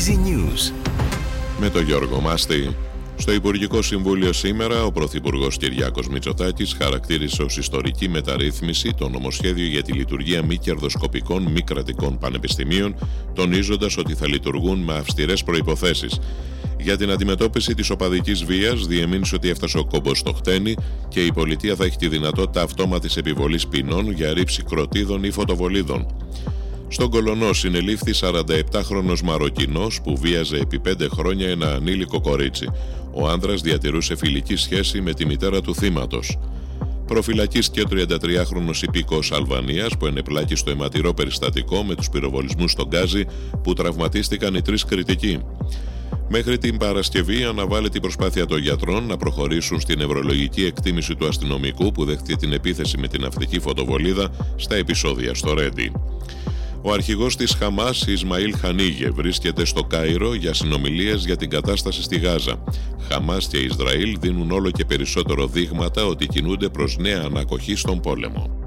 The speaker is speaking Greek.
Easy News. Με τον Γιώργο Μάστη. Στο Υπουργικό Συμβούλιο σήμερα, ο Πρωθυπουργός Κυριάκος Μητσοτάκης χαρακτήρισε ως ιστορική μεταρρύθμιση το νομοσχέδιο για τη λειτουργία μη κερδοσκοπικών μη κρατικών πανεπιστημίων, τονίζοντας ότι θα λειτουργούν με αυστηρές προποθέσει. Για την αντιμετώπιση της οπαδικής βίας, διεμήνυσε ότι έφτασε ο κόμπος στο χτένι και η πολιτεία θα έχει τη δυνατότητα αυτόματης επιβολής ποινών για ρήψη κροτίδων ή φωτοβολίδων. Στον Κολονό συνελήφθη 47χρονο Μαροκινός που βίαζε επί 5 χρόνια ένα ανήλικο κορίτσι. Ο άνδρας διατηρούσε φιλική σχέση με τη μητέρα του θύματος. Προφυλακής και 33χρονο υπήκος Αλβανίας που ενεπλάκη στο αιματηρό περιστατικό με τους πυροβολισμούς στον Γκάζι που τραυματίστηκαν οι τρεις κριτικοί. Μέχρι την Παρασκευή αναβάλλεται η προσπάθεια των γιατρών να προχωρήσουν στην νευρολογική εκτίμηση του αστυνομικού που δέχτηκε την επίθεση με την ναυτική φωτοβολίδα στα επεισόδια στο Ρέντι. Ο αρχηγός της Χαμάς, Ισμαήλ Χανίγε, βρίσκεται στο Κάιρο για συνομιλίες για την κατάσταση στη Γάζα. Χαμάς και Ισραήλ δίνουν όλο και περισσότερο δείγματα ότι κινούνται προς νέα ανακοχή στον πόλεμο.